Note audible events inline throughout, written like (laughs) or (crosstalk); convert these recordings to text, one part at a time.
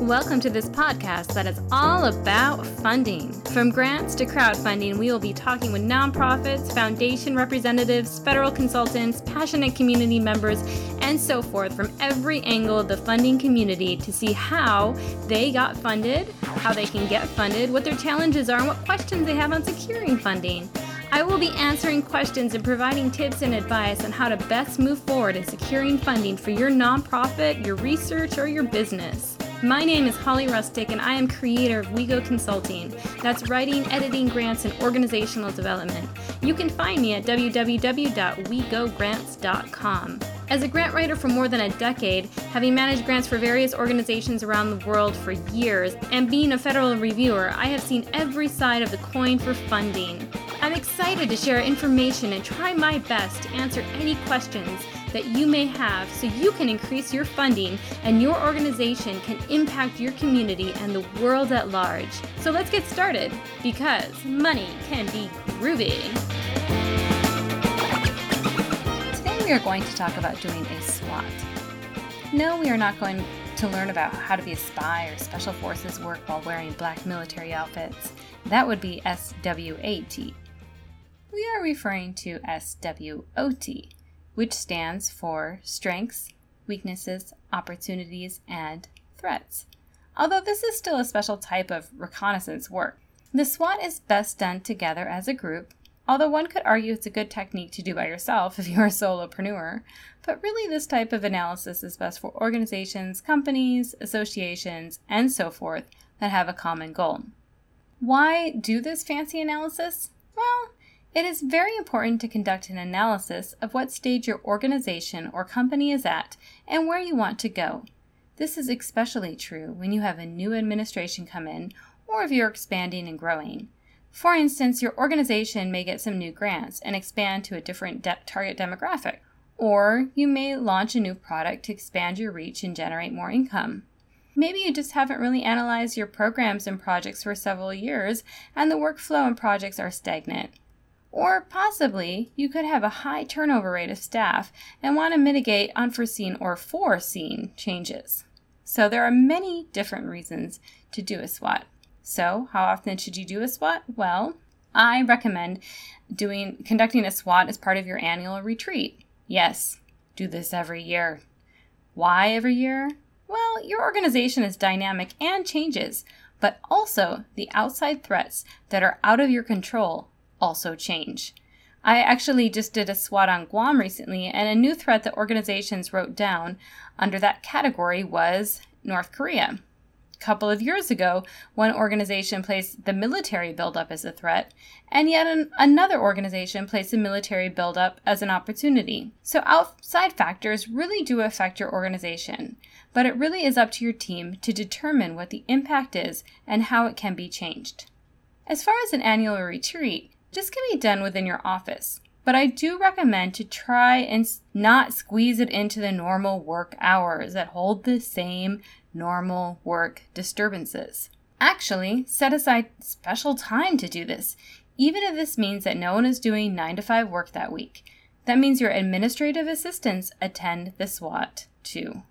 Welcome to this podcast that is all about funding. From grants to crowdfunding, we will be talking with nonprofits, foundation representatives, federal consultants, passionate community members, and so forth from every angle of the funding community to see how they got funded, how they can get funded, what their challenges are, and what questions they have on securing funding. I will be answering questions and providing tips and advice on how to best move forward in securing funding for your nonprofit, your research, or your business. My name is Holly Rustick, and I am creator of WeGo Consulting. That's writing, editing, grants, and organizational development. You can find me at www.wegogrants.com. As a grant writer for more than a decade, having managed grants for various organizations around the world for years, and being a federal reviewer, I have seen every side of the coin for funding. I'm excited to share information and try my best to answer any questions that you may have so you can increase your funding and your organization can impact your community and the world at large. So let's get started because money can be groovy. Today we are going to talk about doing a SWOT. No, we are not going to learn about how to be a spy or special forces work while wearing black military outfits. That would be SWAT. We are referring to SWOT which stands for Strengths, Weaknesses, Opportunities, and Threats. Although this is still a special type of reconnaissance work, the SWOT is best done together as a group, although one could argue it's a good technique to do by yourself if you're a solopreneur. But really, this type of analysis is best for organizations, companies, associations, and so forth that have a common goal. Why do this fancy analysis? Well, it is very important to conduct an analysis of what stage your organization or company is at and where you want to go. This is especially true when you have a new administration come in or if you're expanding and growing. For instance, your organization may get some new grants and expand to a different de- target demographic, or you may launch a new product to expand your reach and generate more income. Maybe you just haven't really analyzed your programs and projects for several years, and the workflow and projects are stagnant. Or possibly you could have a high turnover rate of staff and want to mitigate unforeseen or foreseen changes. So there are many different reasons to do a SWOT. So, how often should you do a SWOT? Well, I recommend doing conducting a SWOT as part of your annual retreat. Yes, do this every year. Why every year? Well, your organization is dynamic and changes, but also the outside threats that are out of your control also change. I actually just did a SWOT on Guam recently, and a new threat that organizations wrote down under that category was North Korea. A couple of years ago, one organization placed the military buildup as a threat, and yet an, another organization placed the military buildup as an opportunity. So, outside factors really do affect your organization, but it really is up to your team to determine what the impact is and how it can be changed. As far as an annual retreat, this can be done within your office, but I do recommend to try and not squeeze it into the normal work hours that hold the same normal work disturbances. Actually, set aside special time to do this, even if this means that no one is doing 9 to 5 work that week. That means your administrative assistants attend the SWOT too.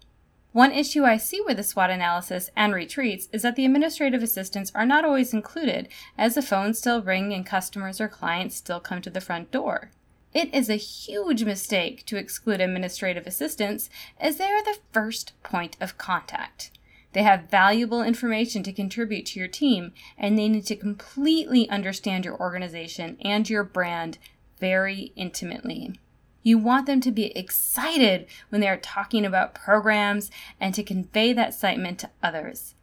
One issue I see with the SWOT analysis and retreats is that the administrative assistants are not always included, as the phones still ring and customers or clients still come to the front door. It is a huge mistake to exclude administrative assistants, as they are the first point of contact. They have valuable information to contribute to your team, and they need to completely understand your organization and your brand very intimately. You want them to be excited when they are talking about programs and to convey that excitement to others.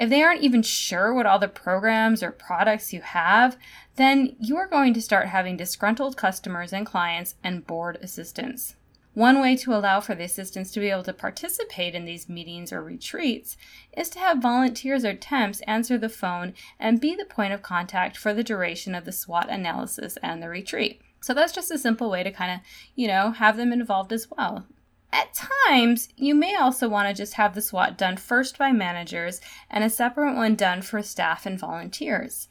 If they aren't even sure what all the programs or products you have, then you are going to start having disgruntled customers and clients and bored assistants. One way to allow for the assistants to be able to participate in these meetings or retreats is to have volunteers or temps answer the phone and be the point of contact for the duration of the SWOT analysis and the retreat. So that's just a simple way to kind of, you know, have them involved as well. At times, you may also want to just have the SWOT done first by managers and a separate one done for staff and volunteers.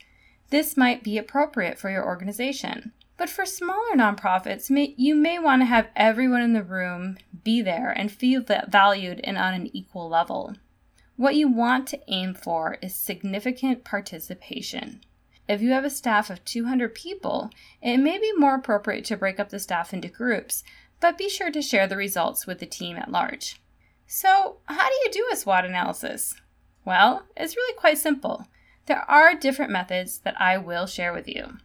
This might be appropriate for your organization. But for smaller nonprofits, you may want to have everyone in the room be there and feel valued and on an equal level. What you want to aim for is significant participation. If you have a staff of 200 people, it may be more appropriate to break up the staff into groups, but be sure to share the results with the team at large. So, how do you do a SWOT analysis? Well, it's really quite simple. There are different methods that I will share with you.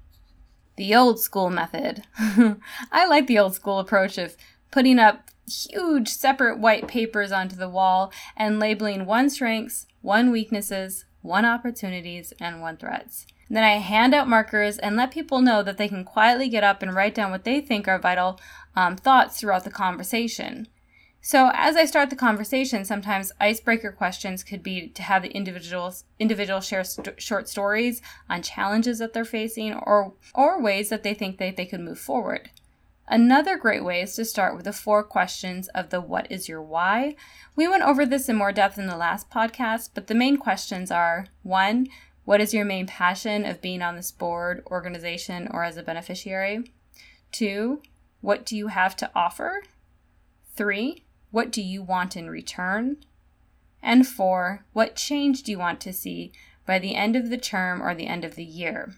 The old school method. (laughs) I like the old school approach of putting up huge separate white papers onto the wall and labeling one strengths, one weaknesses, one opportunities, and one threats. Then I hand out markers and let people know that they can quietly get up and write down what they think are vital um, thoughts throughout the conversation. So as I start the conversation, sometimes icebreaker questions could be to have the individuals individual share st- short stories on challenges that they're facing or or ways that they think that they could move forward. Another great way is to start with the four questions of the what is your why. We went over this in more depth in the last podcast, but the main questions are one, what is your main passion of being on this board, organization, or as a beneficiary? Two, what do you have to offer? Three, what do you want in return? And four, what change do you want to see by the end of the term or the end of the year?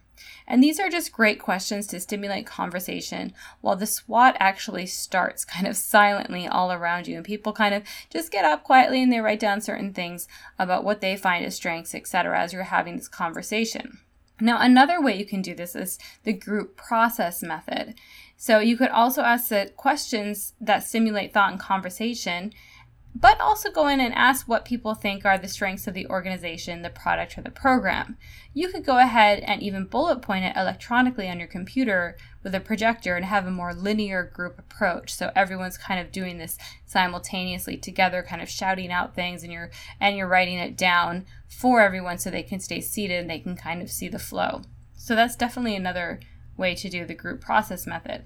And these are just great questions to stimulate conversation while the SWOT actually starts (laughs) kind of silently all around you. And people kind of just get up quietly and they write down certain things about what they find as strengths, etc., as you're having this conversation. Now, another way you can do this is the group process method. So you could also ask the questions that stimulate thought and conversation but also go in and ask what people think are the strengths of the organization, the product, or the program. You could go ahead and even bullet point it electronically on your computer with a projector and have a more linear group approach. So everyone's kind of doing this simultaneously together, kind of shouting out things and you're and you're writing it down for everyone so they can stay seated and they can kind of see the flow. So that's definitely another way to do the group process method.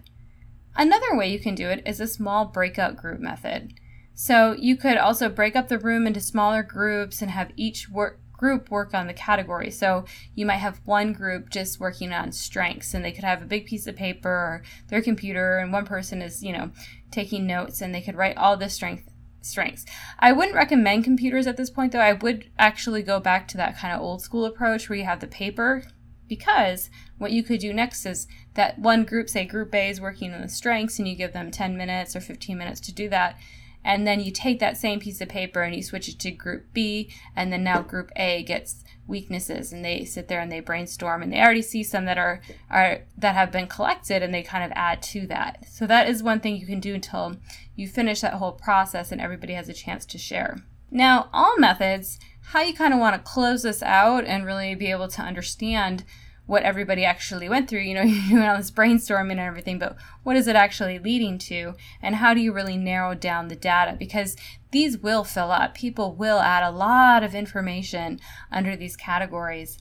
Another way you can do it is a small breakout group method. So you could also break up the room into smaller groups and have each work group work on the category. So you might have one group just working on strengths and they could have a big piece of paper or their computer and one person is, you know, taking notes and they could write all the strength strengths. I wouldn't recommend computers at this point though. I would actually go back to that kind of old school approach where you have the paper because what you could do next is that one group, say group A is working on the strengths and you give them 10 minutes or 15 minutes to do that and then you take that same piece of paper and you switch it to group B, and then now group A gets weaknesses, and they sit there and they brainstorm, and they already see some that are are that have been collected, and they kind of add to that. So that is one thing you can do until you finish that whole process, and everybody has a chance to share. Now, all methods, how you kind of want to close this out and really be able to understand what everybody actually went through. You know, (laughs) you're doing all this brainstorming and everything, but what is it actually leading to? And how do you really narrow down the data? Because these will fill up. People will add a lot of information under these categories.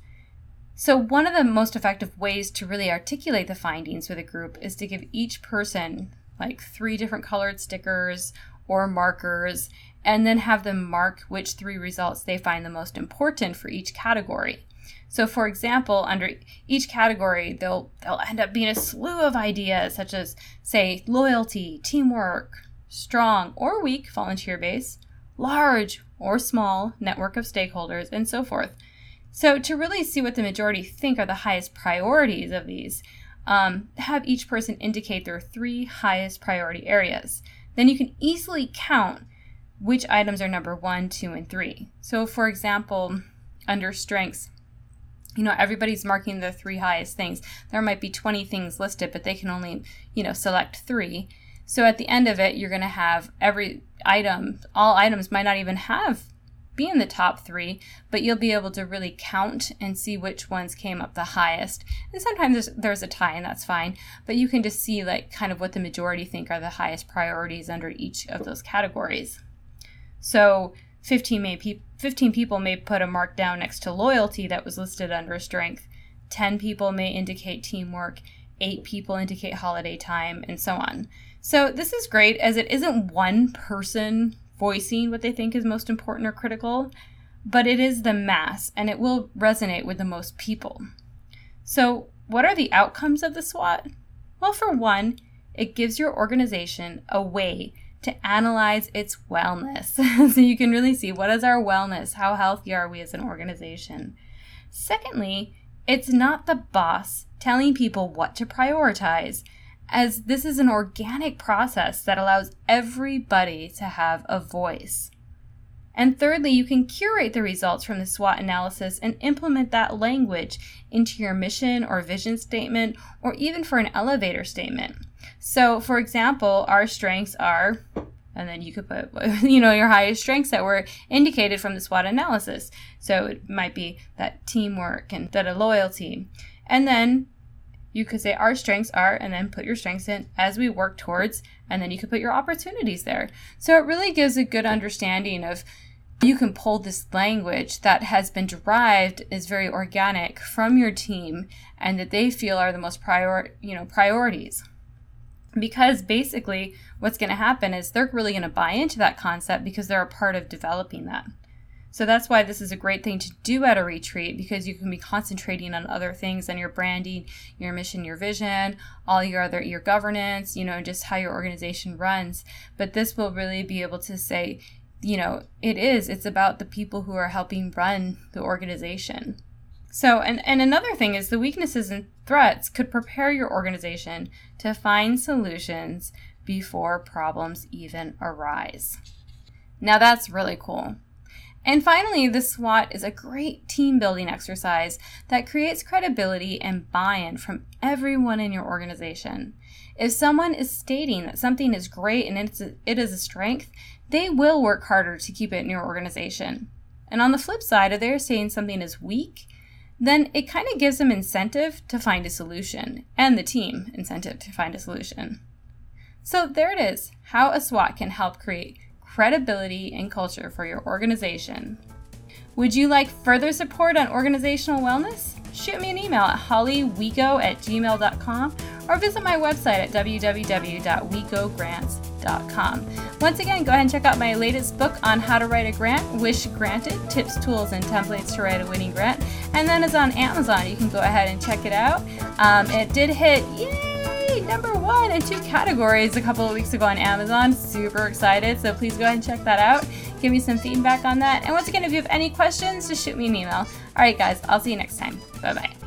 So, one of the most effective ways to really articulate the findings with a group is to give each person like three different colored stickers or markers and then have them mark which three results they find the most important for each category. So, for example, under each category, they'll, they'll end up being a slew of ideas, such as, say, loyalty, teamwork, strong or weak volunteer base, large or small network of stakeholders, and so forth. So, to really see what the majority think are the highest priorities of these, um, have each person indicate their three highest priority areas. Then you can easily count which items are number one, two, and three. So, for example, under strengths, you know everybody's marking the three highest things. There might be 20 things listed but they can only you know select three. So at the end of it you're going to have every item all items might not even have be in the top three but you'll be able to really count and see which ones came up the highest. And sometimes there's, there's a tie and that's fine but you can just see like kind of what the majority think are the highest priorities under each of those categories. So 15, may pe- 15 people may put a mark down next to loyalty that was listed under strength. 10 people may indicate teamwork. 8 people indicate holiday time, and so on. So, this is great as it isn't one person voicing what they think is most important or critical, but it is the mass and it will resonate with the most people. So, what are the outcomes of the SWOT? Well, for one, it gives your organization a way to analyze its wellness. (laughs) so you can really see what is our wellness? How healthy are we as an organization? Secondly, it's not the boss telling people what to prioritize, as this is an organic process that allows everybody to have a voice. And thirdly, you can curate the results from the SWOT analysis and implement that language into your mission or vision statement or even for an elevator statement. So, for example, our strengths are and then you could put (laughs) you know your highest strengths that were indicated from the SWOT analysis. So it might be that teamwork and that a loyalty. And then you could say our strengths are and then put your strengths in as we work towards and then you could put your opportunities there. So it really gives a good understanding of you can pull this language that has been derived is very organic from your team and that they feel are the most prior you know priorities because basically what's going to happen is they're really going to buy into that concept because they're a part of developing that so that's why this is a great thing to do at a retreat because you can be concentrating on other things than your branding, your mission, your vision, all your other your governance, you know, just how your organization runs. But this will really be able to say, you know, it is. It's about the people who are helping run the organization. So, and, and another thing is the weaknesses and threats could prepare your organization to find solutions before problems even arise. Now, that's really cool. And finally, the SWOT is a great team building exercise that creates credibility and buy in from everyone in your organization. If someone is stating that something is great and it's a, it is a strength, they will work harder to keep it in your organization. And on the flip side, if they're saying something is weak, then it kind of gives them incentive to find a solution and the team incentive to find a solution. So there it is how a SWOT can help create credibility and culture for your organization. Would you like further support on organizational wellness? Shoot me an email at hollywego at gmail.com or visit my website at www.wegogrants.com. Once again, go ahead and check out my latest book on how to write a grant, Wish Granted Tips, Tools, and Templates to Write a Winning Grant. And then it's on Amazon. You can go ahead and check it out. Um, it did hit, yay, number one in two categories a couple of weeks ago on Amazon. Super excited. So please go ahead and check that out. Give me some feedback on that. And once again, if you have any questions, just shoot me an email. All right, guys, I'll see you next time. Bye bye.